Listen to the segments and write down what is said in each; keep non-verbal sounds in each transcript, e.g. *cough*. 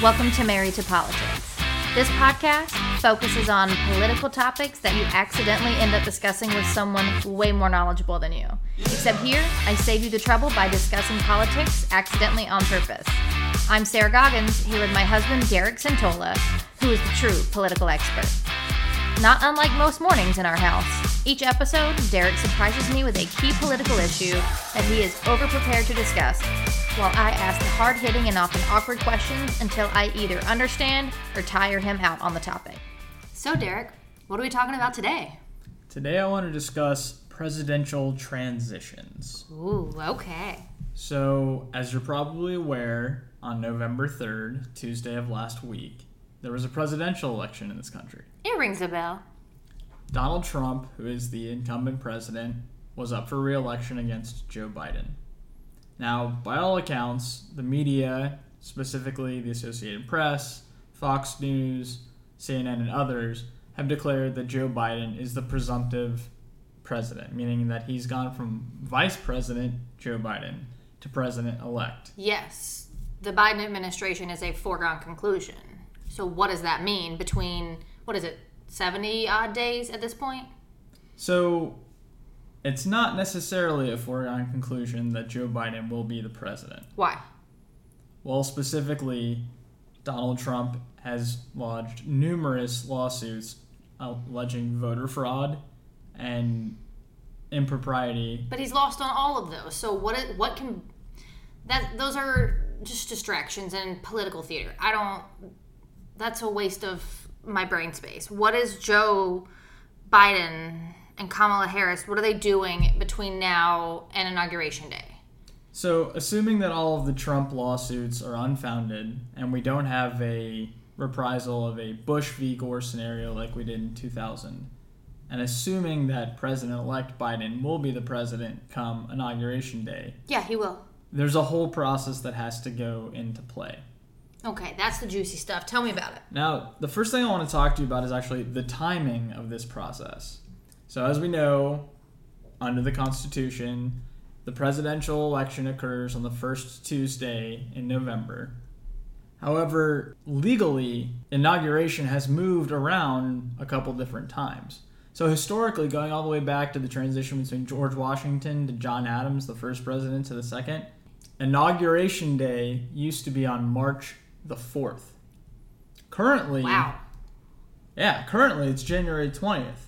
Welcome to Married to Politics. This podcast focuses on political topics that you accidentally end up discussing with someone way more knowledgeable than you. Except here, I save you the trouble by discussing politics accidentally on purpose. I'm Sarah Goggins, here with my husband Derek Santola, who is the true political expert. Not unlike most mornings in our house, each episode, Derek surprises me with a key political issue that he is overprepared to discuss, while I ask the hard hitting and often awkward questions until I either understand or tire him out on the topic. So, Derek, what are we talking about today? Today I want to discuss presidential transitions. Ooh, okay. So, as you're probably aware, on November 3rd, Tuesday of last week, there was a presidential election in this country. It rings a bell. Donald Trump, who is the incumbent president, was up for re election against Joe Biden. Now, by all accounts, the media, specifically the Associated Press, Fox News, CNN, and others, have declared that Joe Biden is the presumptive president, meaning that he's gone from Vice President Joe Biden to President elect. Yes, the Biden administration is a foregone conclusion. So, what does that mean between, what is it, 70 odd days at this point? So, it's not necessarily a foregone conclusion that Joe Biden will be the president. Why? Well, specifically, Donald Trump has lodged numerous lawsuits alleging voter fraud and impropriety. But he's lost on all of those. So what? What can that? Those are just distractions and political theater. I don't. That's a waste of my brain space. What is Joe Biden and Kamala Harris? What are they doing between now and inauguration day? So, assuming that all of the Trump lawsuits are unfounded and we don't have a reprisal of a Bush v. Gore scenario like we did in 2000, and assuming that President elect Biden will be the president come inauguration day, Yeah, he will. there's a whole process that has to go into play. Okay, that's the juicy stuff. Tell me about it. Now, the first thing I want to talk to you about is actually the timing of this process. So, as we know, under the Constitution, the presidential election occurs on the first Tuesday in November. However, legally, inauguration has moved around a couple different times. So, historically, going all the way back to the transition between George Washington to John Adams, the first president, to the second, inauguration day used to be on March the 4th. Currently, Wow. yeah, currently it's January 20th.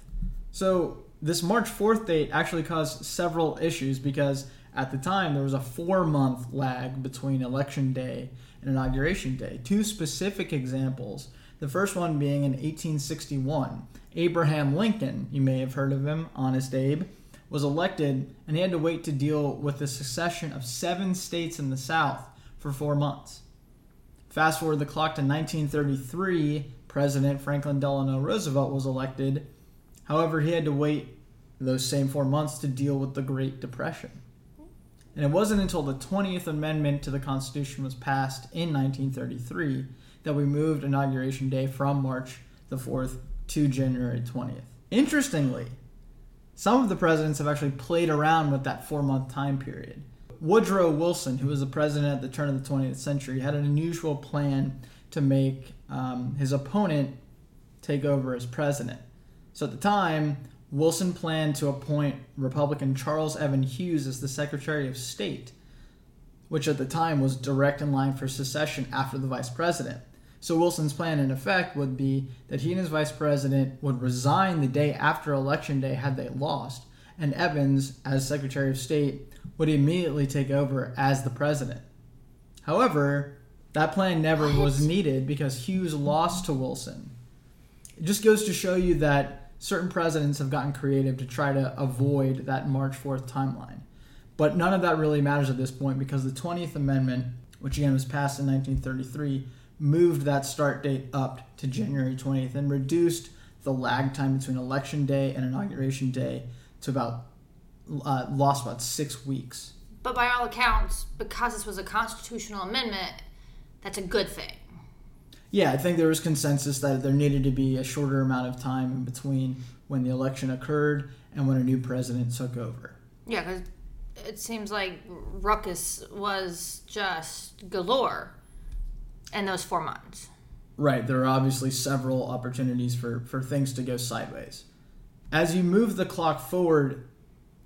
So this March 4th date actually caused several issues because at the time there was a four month lag between election day and inauguration day. Two specific examples. The first one being in 1861. Abraham Lincoln, you may have heard of him, Honest Abe, was elected and he had to wait to deal with the secession of seven states in the South for four months. Fast forward the clock to 1933, President Franklin Delano Roosevelt was elected. However, he had to wait those same four months to deal with the Great Depression. And it wasn't until the 20th Amendment to the Constitution was passed in 1933 that we moved Inauguration Day from March the 4th to January 20th. Interestingly, some of the presidents have actually played around with that four month time period. Woodrow Wilson, who was the president at the turn of the 20th century, had an unusual plan to make um, his opponent take over as president. So at the time, Wilson planned to appoint Republican Charles Evans Hughes as the Secretary of State, which at the time was direct in line for secession after the vice president. So Wilson's plan, in effect, would be that he and his vice president would resign the day after election day had they lost, and Evans, as Secretary of State, would immediately take over as the president. However, that plan never was needed because Hughes lost to Wilson. It just goes to show you that certain presidents have gotten creative to try to avoid that March 4th timeline. But none of that really matters at this point because the 20th Amendment, which again was passed in 1933, moved that start date up to January 20th and reduced the lag time between election day and inauguration day to about uh, lost about six weeks. But by all accounts, because this was a constitutional amendment, that's a good thing. Yeah, I think there was consensus that there needed to be a shorter amount of time in between when the election occurred and when a new president took over. Yeah, because it seems like ruckus was just galore. in those four months. Right. There are obviously several opportunities for, for things to go sideways. As you move the clock forward,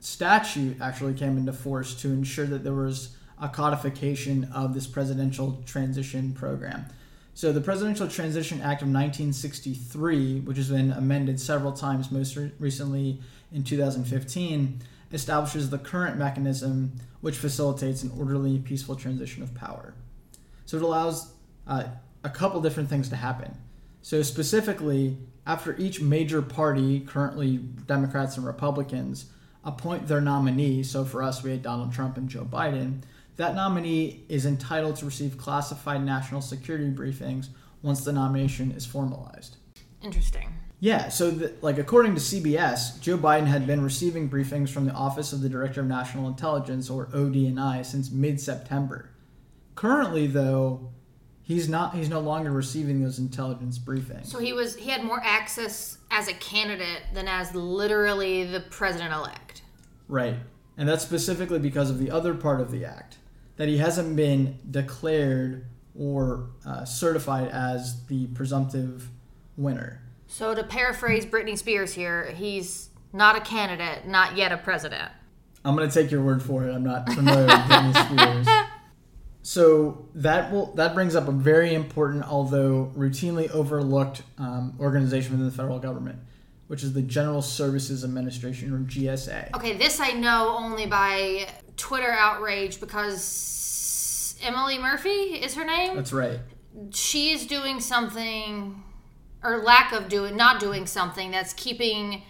statute actually came into force to ensure that there was a codification of this presidential transition program. So the Presidential Transition Act of 1963, which has been amended several times, most re- recently in 2015, establishes the current mechanism which facilitates an orderly, peaceful transition of power. So it allows uh, a couple different things to happen. So specifically, after each major party, currently Democrats and Republicans, appoint their nominee, so for us we had Donald Trump and Joe Biden, that nominee is entitled to receive classified national security briefings once the nomination is formalized. Interesting. Yeah, so the, like according to CBS, Joe Biden had been receiving briefings from the Office of the Director of National Intelligence or ODNI since mid-September. Currently though, he's not he's no longer receiving those intelligence briefings. So he was he had more access as a candidate than as literally the president elect. Right. And that's specifically because of the other part of the act that he hasn't been declared or uh, certified as the presumptive winner. So to paraphrase Britney Spears here, he's not a candidate, not yet a president. I'm gonna take your word for it. I'm not familiar with Britney *laughs* Spears. So that will that brings up a very important, although routinely overlooked, um, organization within the federal government, which is the General Services Administration or GSA. Okay, this I know only by Twitter outrage because Emily Murphy is her name. That's right. She is doing something or lack of doing not doing something that's keeping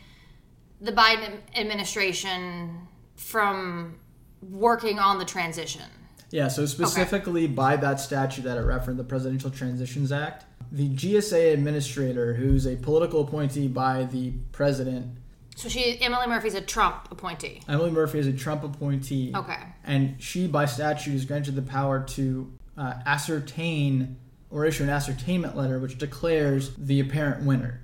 the Biden administration from working on the transition. Yeah, so specifically by that statute that it referenced, the Presidential Transitions Act, the GSA administrator, who's a political appointee by the president, So she Emily Murphy's a Trump appointee. Emily Murphy is a Trump appointee. Okay. And she, by statute, is granted the power to uh, ascertain or issue an ascertainment letter which declares the apparent winner.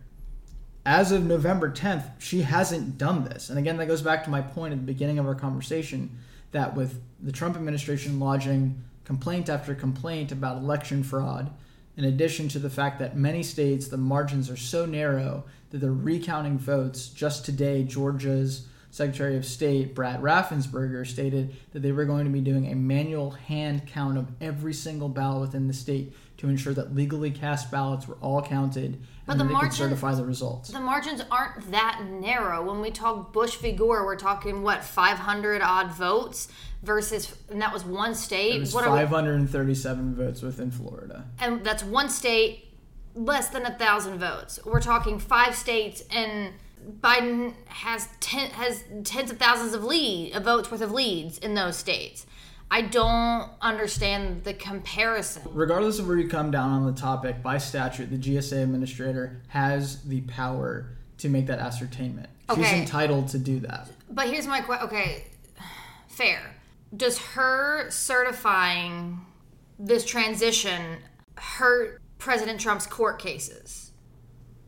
As of November 10th, she hasn't done this. And again, that goes back to my point at the beginning of our conversation that with the Trump administration lodging complaint after complaint about election fraud, in addition to the fact that many states the margins are so narrow that they're recounting votes. Just today, Georgia's Secretary of State Brad Raffensperger stated that they were going to be doing a manual hand count of every single ballot within the state to ensure that legally cast ballots were all counted But and the that they could certify the results. The margins aren't that narrow. When we talk Bush v. Gore, we're talking what 500 odd votes versus, and that was one state. It was what are we- 537 votes within Florida. and that's one state less than a thousand votes. We're talking five states, and Biden has ten, has tens of thousands of lead of votes worth of leads in those states. I don't understand the comparison. Regardless of where you come down on the topic, by statute, the GSA administrator has the power to make that ascertainment. She's entitled to do that. But here's my question. Okay, fair. Does her certifying this transition hurt President Trump's court cases?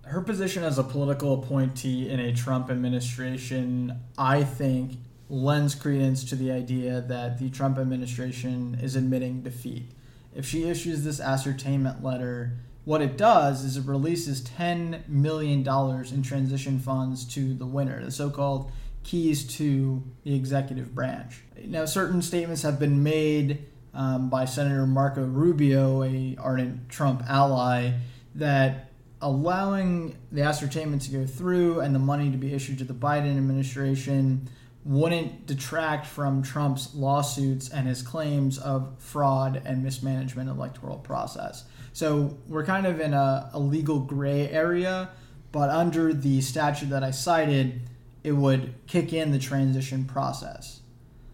Her position as a political appointee in a Trump administration, I think, lends credence to the idea that the Trump administration is admitting defeat. If she issues this ascertainment letter, what it does is it releases $10 million in transition funds to the winner, the so called keys to the executive branch. Now, certain statements have been made um, by Senator Marco Rubio, a ardent Trump ally, that allowing the ascertainment to go through and the money to be issued to the Biden administration wouldn't detract from Trump's lawsuits and his claims of fraud and mismanagement of electoral process. So we're kind of in a, a legal gray area, but under the statute that I cited, it would kick in the transition process.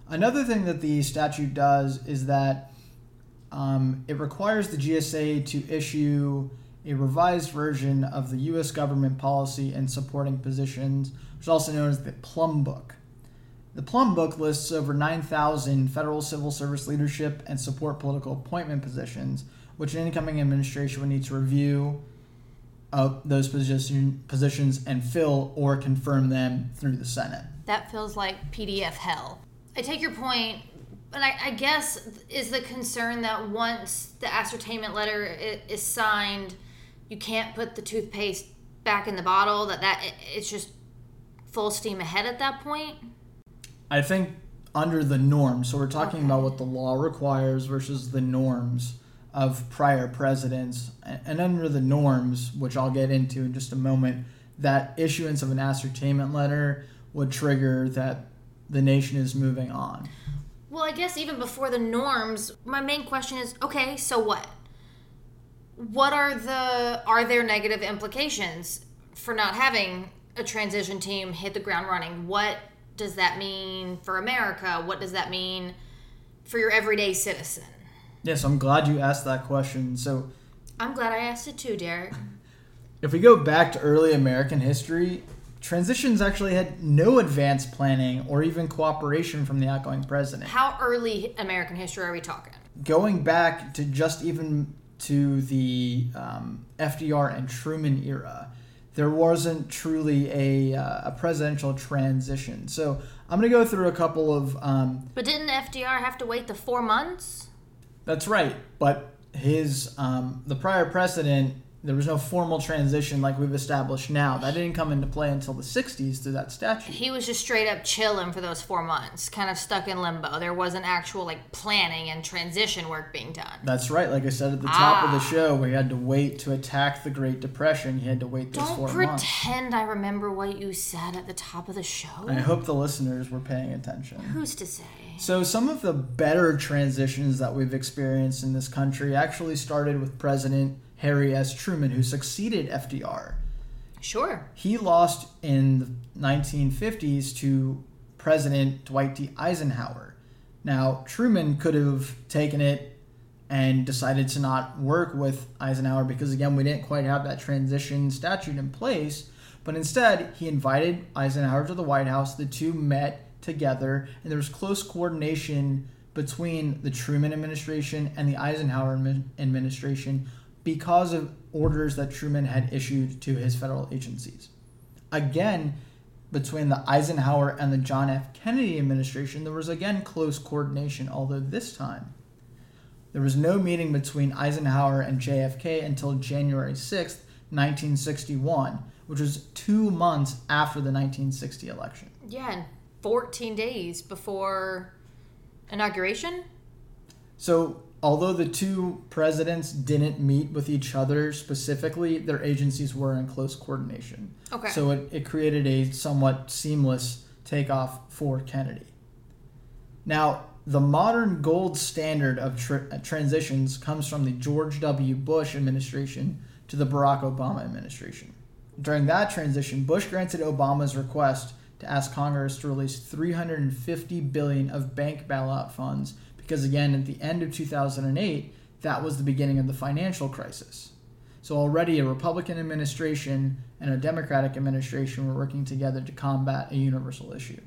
Another thing that the statute does is that um, it requires the GSA to issue a revised version of the U.S. government policy and supporting positions, which is also known as the Plum Book. The Plum Book lists over 9,000 federal civil service leadership and support political appointment positions, which an incoming administration would need to review uh, those position, positions and fill or confirm them through the Senate. That feels like PDF hell. I take your point, But I, I guess is the concern that once the ascertainment letter is signed, you can't put the toothpaste back in the bottle. That that it's just full steam ahead at that point. I think under the norms, so we're talking Okay. about what the law requires versus the norms of prior presidents. And under the norms, which I'll get into in just a moment, that issuance of an ascertainment letter would trigger that the nation is moving on. Well, I guess even before the norms, my main question is okay, so what? What are the are there negative implications for not having a transition team hit the ground running? What does that mean for America? What does that mean for your everyday citizen? Yes, I'm glad you asked that question. So, I'm glad I asked it too, Derek. *laughs* if we go back to early American history, transitions actually had no advanced planning or even cooperation from the outgoing president. How early American history are we talking? going back to just even to the um, FDR and Truman era, there wasn't truly a, uh, a presidential transition. So I'm going to go through a couple of. Um, But didn't FDR have to wait the four months? that's right, but his um, the prior president. There was no formal transition like we've established now. That didn't come into play until the 60s through that statute. He was just straight up chilling for those four months, kind of stuck in limbo. There wasn't actual like planning and transition work being done. That's right. Like I said at the top of the Ah. show, we had to wait to attack the Great Depression. He had to wait those Don't four months. pretend I remember what you said at the top of the show. I hope the listeners were paying attention. Who's to say? So, some of the better transitions that we've experienced in this country actually started with President Harry S. Truman, who succeeded FDR. Sure. He lost in the 1950s to President Dwight D. Eisenhower. Now, Truman could have taken it and decided to not work with Eisenhower because, again, we didn't quite have that transition statute in place. But instead, he invited Eisenhower to the White House. The two met together, and there was close coordination between the Truman administration and the Eisenhower administration because of orders that Truman had issued to his federal agencies. Again, between the Eisenhower and the John F. Kennedy administration, there was again close coordination, although this time there was no meeting between Eisenhower and JFK until January 6th, 1961, which was two months after the 1960 election. Yeah, and 14 days before inauguration? So, although the two presidents didn't meet with each other specifically, their agencies were in close coordination. Okay. So, it, it created a somewhat seamless takeoff for Kennedy. Now, the modern gold standard of tr- uh, transitions comes from the George W. Bush administration to the Barack Obama administration. During that transition, Bush granted Obama's request to ask Congress to release 350 billion of bank bailout funds because again at the end of 2008 that was the beginning of the financial crisis. So already a Republican administration and a Democratic administration were working together to combat a universal issue.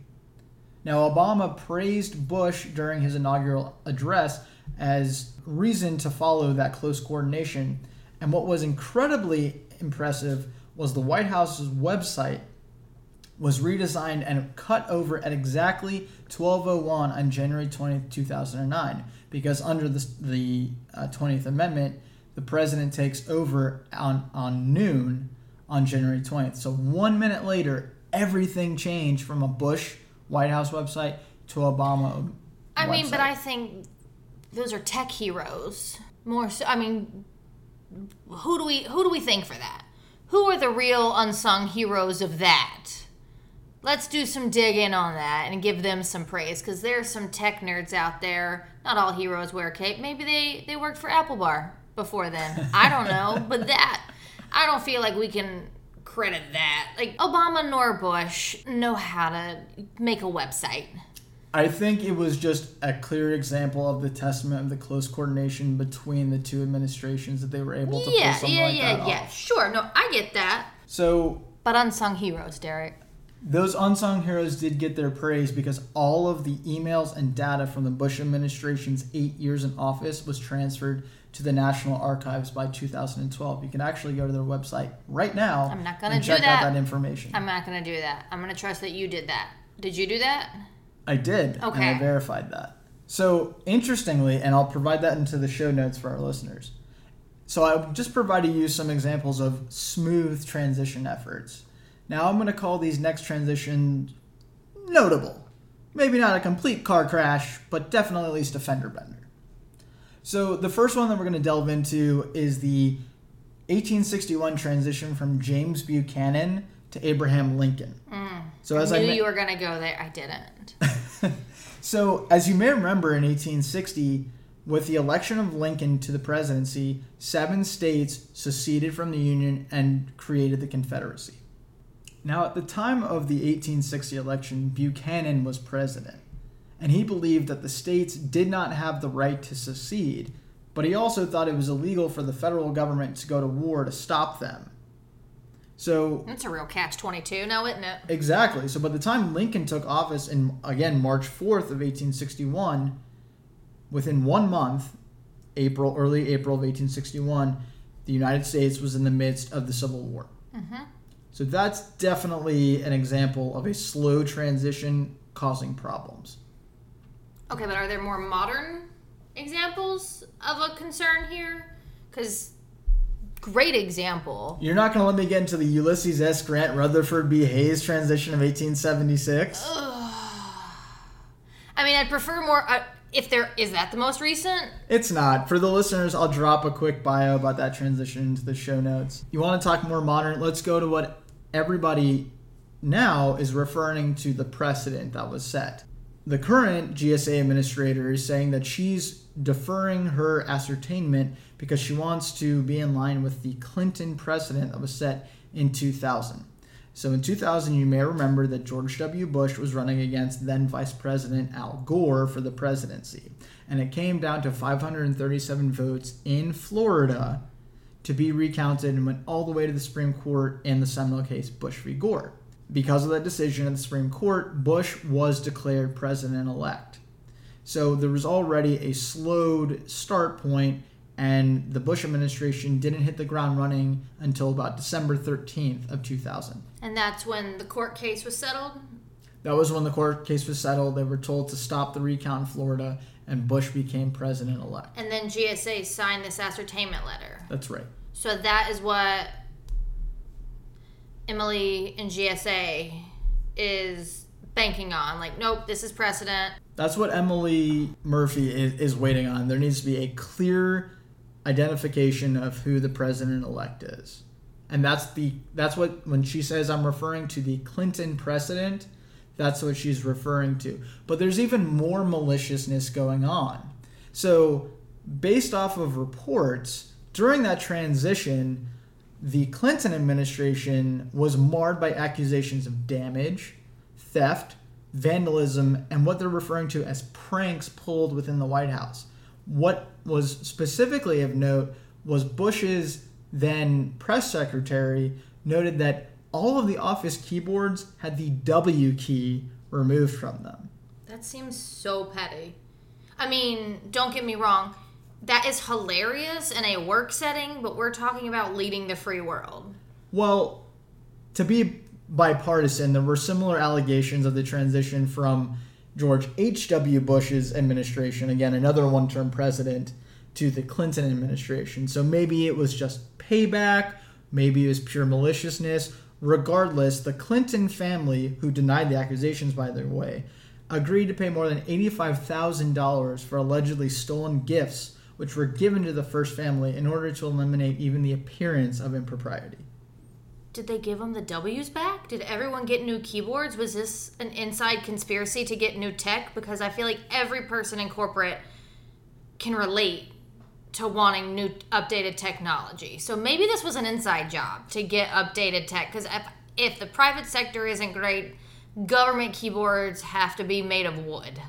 Now, Obama praised Bush during his inaugural address as reason to follow that close coordination. And what was incredibly impressive was the White House's website was redesigned and cut over at exactly 1201 on January 20th, 2009, because under the, the uh, 20th Amendment, the president takes over on, on noon on January 20th. So one minute later, everything changed from a Bush White House website to Obama. I mean, but. I think those are tech heroes. More so, I mean, who do we who do we think for that? Who are the real unsung heroes of that? Let's do some digging on that and give them some praise because there's some tech nerds out there. Not all heroes wear a cape. Maybe they they worked for Apple Bar before then. *laughs* I don't know, but that I don't feel like we can credit that. Like Obama nor Bush know how to make a website. I think it was just a clear example of the testament of the close coordination between the two administrations that they were able to pull Yeah, something yeah, like yeah, that yeah. off. Sure. No, I get that. So But unsung heroes, Derek. Those unsung heroes did get their praise because all of the emails and data from the Bush administration's eight years in office was transferred to the National Archives by 2012. You can actually go to their website right now I'm not gonna and do that. out that information. I'm not going to do that. I'm going to trust that you did that. Did you do that? I did, and I verified that. So, interestingly, and I'll provide that into the show notes for our listeners. So, I just provided you some examples of smooth transition efforts. Now, I'm going to call these next transitions notable. Maybe not a complete car crash, but definitely at least a fender bender. So, the first one that we're going to delve into is the 1861 transition from James Buchanan to Abraham Lincoln. Mm. So, as I I knew me- you were gonna go there. I didn't. *laughs* So, as you may remember in 1860, with the election of Lincoln to the presidency, seven states seceded from the Union and created the Confederacy. Now, at the time of the 1860 election, Buchanan was president, and he believed that the states did not have the right to secede, but he also thought it was illegal for the federal government to go to war to stop them. So, That's a real catch twenty two, now isn't it? Exactly. So by the time Lincoln took office in again March 4th of 1861, within 1 month, April early April of 1861, the United States was in the midst of the Civil War. Mm-hmm. So that's definitely an example of a slow transition causing problems. Okay, but are there more modern examples of a concern here? Because great example. You're not going to let me get into the Ulysses S. Grant Rutherford B. Hayes transition of 1876? I mean, I'd prefer more. Uh, if there is that the most recent. It's not. For the listeners, I'll drop a quick bio about that transition into the show notes. You want to talk more modern? Let's go to what everybody now is referring to the precedent that was set. The current GSA administrator is saying that she's deferring her ascertainment because she wants to be in line with the Clinton precedent that was set in 2000. So in 2000, you may remember that George W. Bush was running against then Vice President Al Gore for the presidency. And it came down to 537 votes in Florida to be recounted and went all the way to the Supreme Court in the seminal case Bush v. Gore. Because of that decision of the Supreme Court, Bush was declared president elect. So there was already a slowed start point, and the Bush administration didn't hit the ground running until about December 13th of 2000. And that's when the court case was settled. That was when the court case was settled. They were told to stop the recount in Florida, and Bush became president elect. And then GSA signed this ascertainment letter. That's right. So that is what Emily and GSA is banking on. Like, nope, this is precedent. That's what Emily Murphy is, is waiting on. There needs to be a clear identification of who the president elect is. And that's the that's what when she says I'm referring to the Clinton precedent, that's what she's referring to. But there's even more maliciousness going on. So, based off of reports, during that transition, the Clinton administration was marred by accusations of damage, theft, vandalism, and what they're referring to as pranks pulled within the White House. What was specifically of note was Bush's then press secretary noted that all of the office keyboards had the W key removed from them. That seems so petty. I mean, don't get me wrong. That is hilarious in a work setting, but we're talking about leading the free world. Well, to be bipartisan, there were similar allegations of the transition from George H.W. Bush's administration, again, another one term president, to the Clinton administration. So maybe it was just payback, maybe it was pure maliciousness. Regardless, the Clinton family, who denied the accusations, by the way, agreed to pay more than $85,000 for allegedly stolen gifts, which were given to the first family in order to eliminate even the appearance of impropriety. Did they give them the W's back? Did everyone get new keyboards? Was this an inside conspiracy to get new tech? Because I feel like every person in corporate can relate to wanting new updated technology. So maybe this was an inside job to get updated tech because if, if the private sector isn't great, government keyboards have to be made of wood.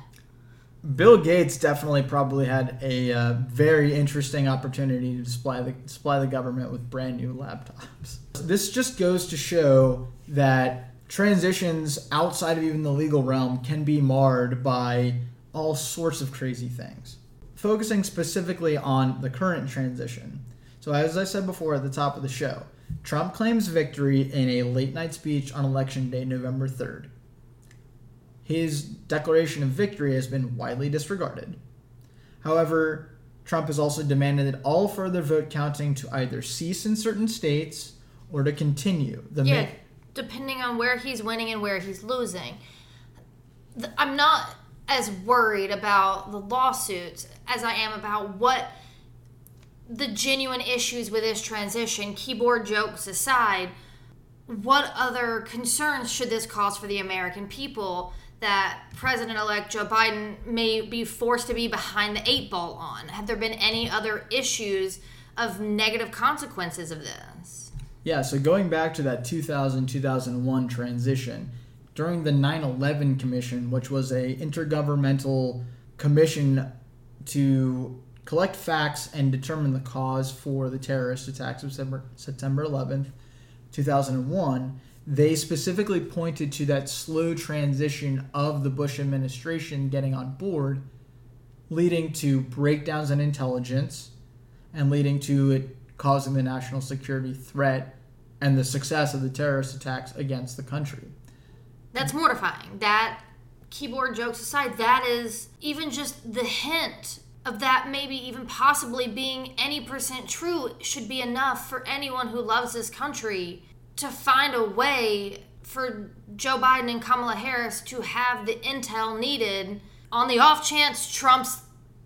Bill Gates definitely probably had a uh, very interesting opportunity to supply the supply the government with brand new laptops. This just goes to show that transitions outside of even the legal realm can be marred by all sorts of crazy things. Focusing specifically on the current transition. So as I said before at the top of the show, Trump claims victory in a late night speech on election day, November 3rd. his declaration of victory has been widely disregarded. However, Trump has also demanded that all further vote counting to either cease in certain states or to continue. The yeah, depending on where he's winning and where he's losing. I'm not as worried about the lawsuits as I am about what the genuine issues with this transition, keyboard jokes aside, what other concerns should this cause for the American people that President elect Joe Biden may be forced to be behind the eight ball on? Have there been any other issues of negative consequences of this? Yeah, so going back to that 2000 2001 transition, during the 9/11 Commission, which was a intergovernmental commission to collect facts and determine the cause for the terrorist attacks of September, September 11th, 2001, they specifically pointed to that slow transition of the Bush administration getting on board, leading to breakdowns in intelligence and leading to it causing the national security threat and the success of the terrorist attacks against the country. That's mortifying. That keyboard jokes aside, that is even just the hint of that maybe even possibly being any percent true should be enough for anyone who loves this country to find a way for Joe Biden and Kamala Harris to have the intel needed on the off chance Trump's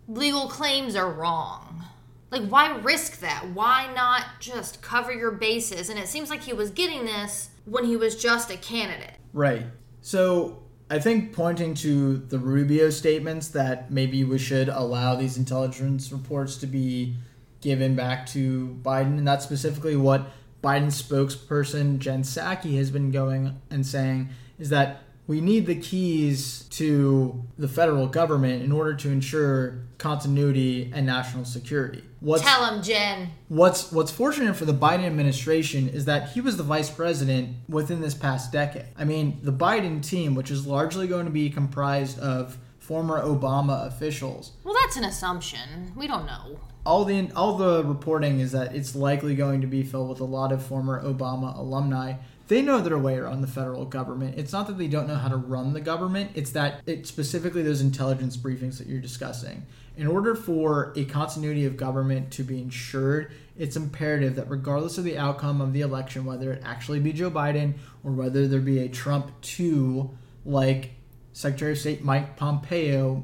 legal claims are wrong. Like, why risk that? Why not just cover your bases? And it seems like he was getting this when he was just a candidate. Right. So I think pointing to the Rubio statements that maybe we should allow these intelligence reports to be given back to Biden, and that's specifically what Biden's spokesperson Jen Psaki has been going and saying is that we need the keys to the federal government in order to ensure continuity and national security. What's, Tell him, Jen. What's What's fortunate for the Biden administration is that he was the vice president within this past decade. I mean, the Biden team, which is largely going to be comprised of former Obama officials. Well, that's an assumption. We don't know. All the all the reporting is that it's likely going to be filled with a lot of former Obama alumni they know their way around the federal government. It's not that they don't know how to run the government, it's that it's specifically those intelligence briefings that you're discussing. In order for a continuity of government to be ensured, it's imperative that regardless of the outcome of the election, whether it actually be Joe Biden or whether there be a Trump 2 like Secretary of State Mike Pompeo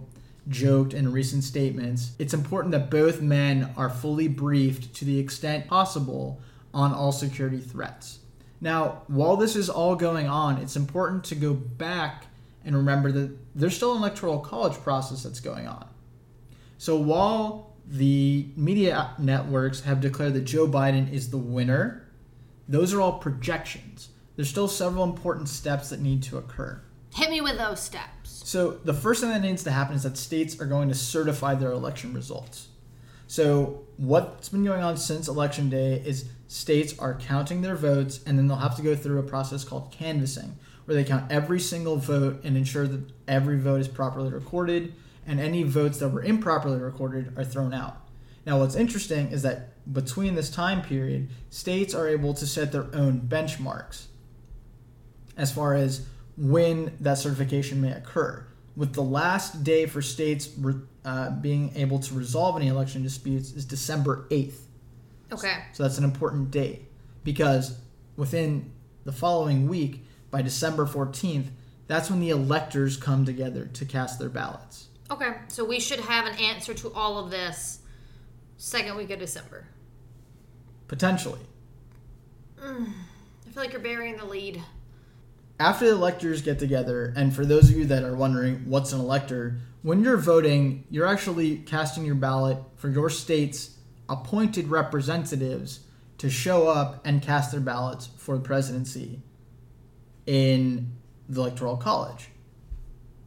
joked in recent statements, it's important that both men are fully briefed to the extent possible on all security threats. Now, while this is all going on, it's important to go back and remember that there's still an electoral college process that's going on. So while the media networks have declared that Joe Biden is the winner, those are all projections. There's still several important steps that need to occur. Hit me with those steps. So, the first thing that needs to happen is that states are going to certify their election results. So, what's been going on since election day is states are counting their votes and then they'll have to go through a process called canvassing where they count every single vote and ensure that every vote is properly recorded and any votes that were improperly recorded are thrown out. Now, what's interesting is that between this time period, states are able to set their own benchmarks as far as when that certification may occur. With the last day for states uh, being able to resolve any election disputes is December 8th. Okay. So that's an important date because within the following week, by December 14th, that's when the electors come together to cast their ballots. Okay, so we should have an answer to all of this second week of December. Potentially. Mm, I feel like you're burying the lead. After the electors get together, and for those of you that are wondering what's an elector, when you're voting, you're actually casting your ballot for your state's appointed representatives to show up and cast their ballots for the presidency in the Electoral College.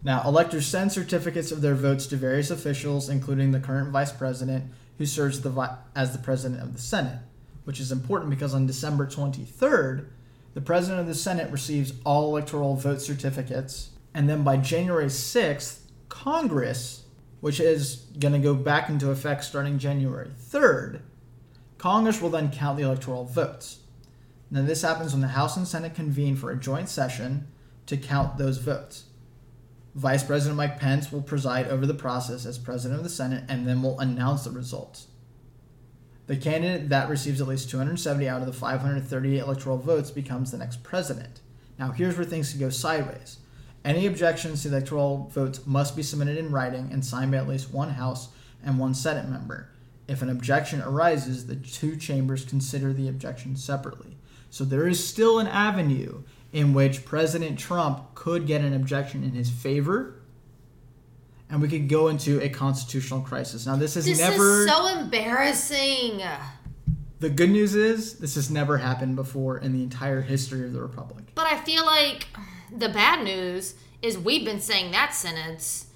Now, electors send certificates of their votes to various officials, including the current vice president, who serves the vi- as the president of the Senate, which is important because on December 23rd, the president of the Senate receives all electoral vote certificates, and then by January 6th, Congress which is going to go back into effect starting January 3rd, Congress will then count the electoral votes. Now, this happens when the House and Senate convene for a joint session to count those votes. Vice President Mike Pence will preside over the process as president of the Senate and then will announce the results. The candidate that receives at least 270 out of the 538 electoral votes becomes the next president. Now, here's where things can go sideways. Any objections to electoral votes must be submitted in writing and signed by at least one House and one Senate member. If an objection arises, the two chambers consider the objection separately. So there is still an avenue in which President Trump could get an objection in his favor and we could go into a constitutional crisis. Now, this has This never. is so embarrassing. the good news is this has never happened before in the entire history of the republic. But I feel like the bad news is we've been saying that sentence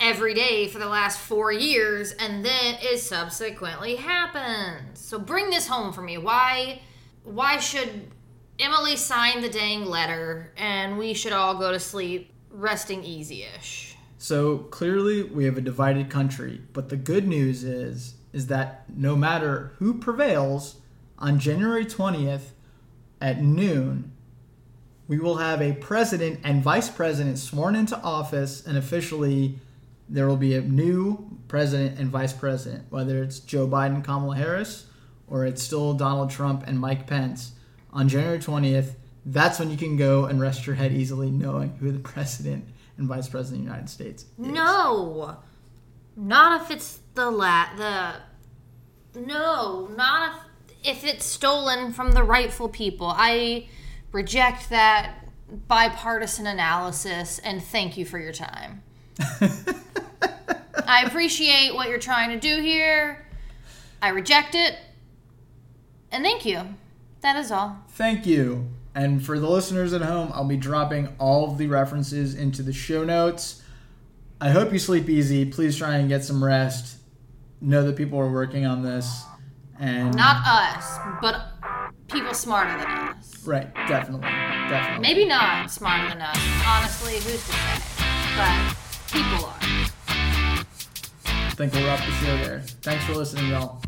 every day for the last four years, and then it subsequently happens. So bring this home for me. Why? Why should Emily sign the dang letter, and we should all go to sleep resting easy-ish? So clearly we have a divided country, but the good news is is that no matter who prevails on January 20th at noon, we will have a president and vice president sworn into office and officially there will be a new president and vice president, whether it's Joe Biden, Kamala Harris, or it's still Donald Trump and Mike Pence on January 20th. That's when you can go and rest your head easily knowing who the *laughs* president and vice president of the United States is. No, not if it's the la the. No, not if if it's stolen from the rightful people. I reject that bipartisan analysis and thank you for your time. *laughs* I appreciate what you're trying to do here. I reject it. And thank you. That is all. Thank you. And for the listeners at home, I'll be dropping all of the references into the show notes. I hope you sleep easy. Please try and get some rest. Know that people are working on this. And Not us, but people smarter than us. right, definitely, definitely. Maybe not smarter than us. Honestly, who's to say? But people are. I think we'll wrap the show there. Thanks for listening, y'all.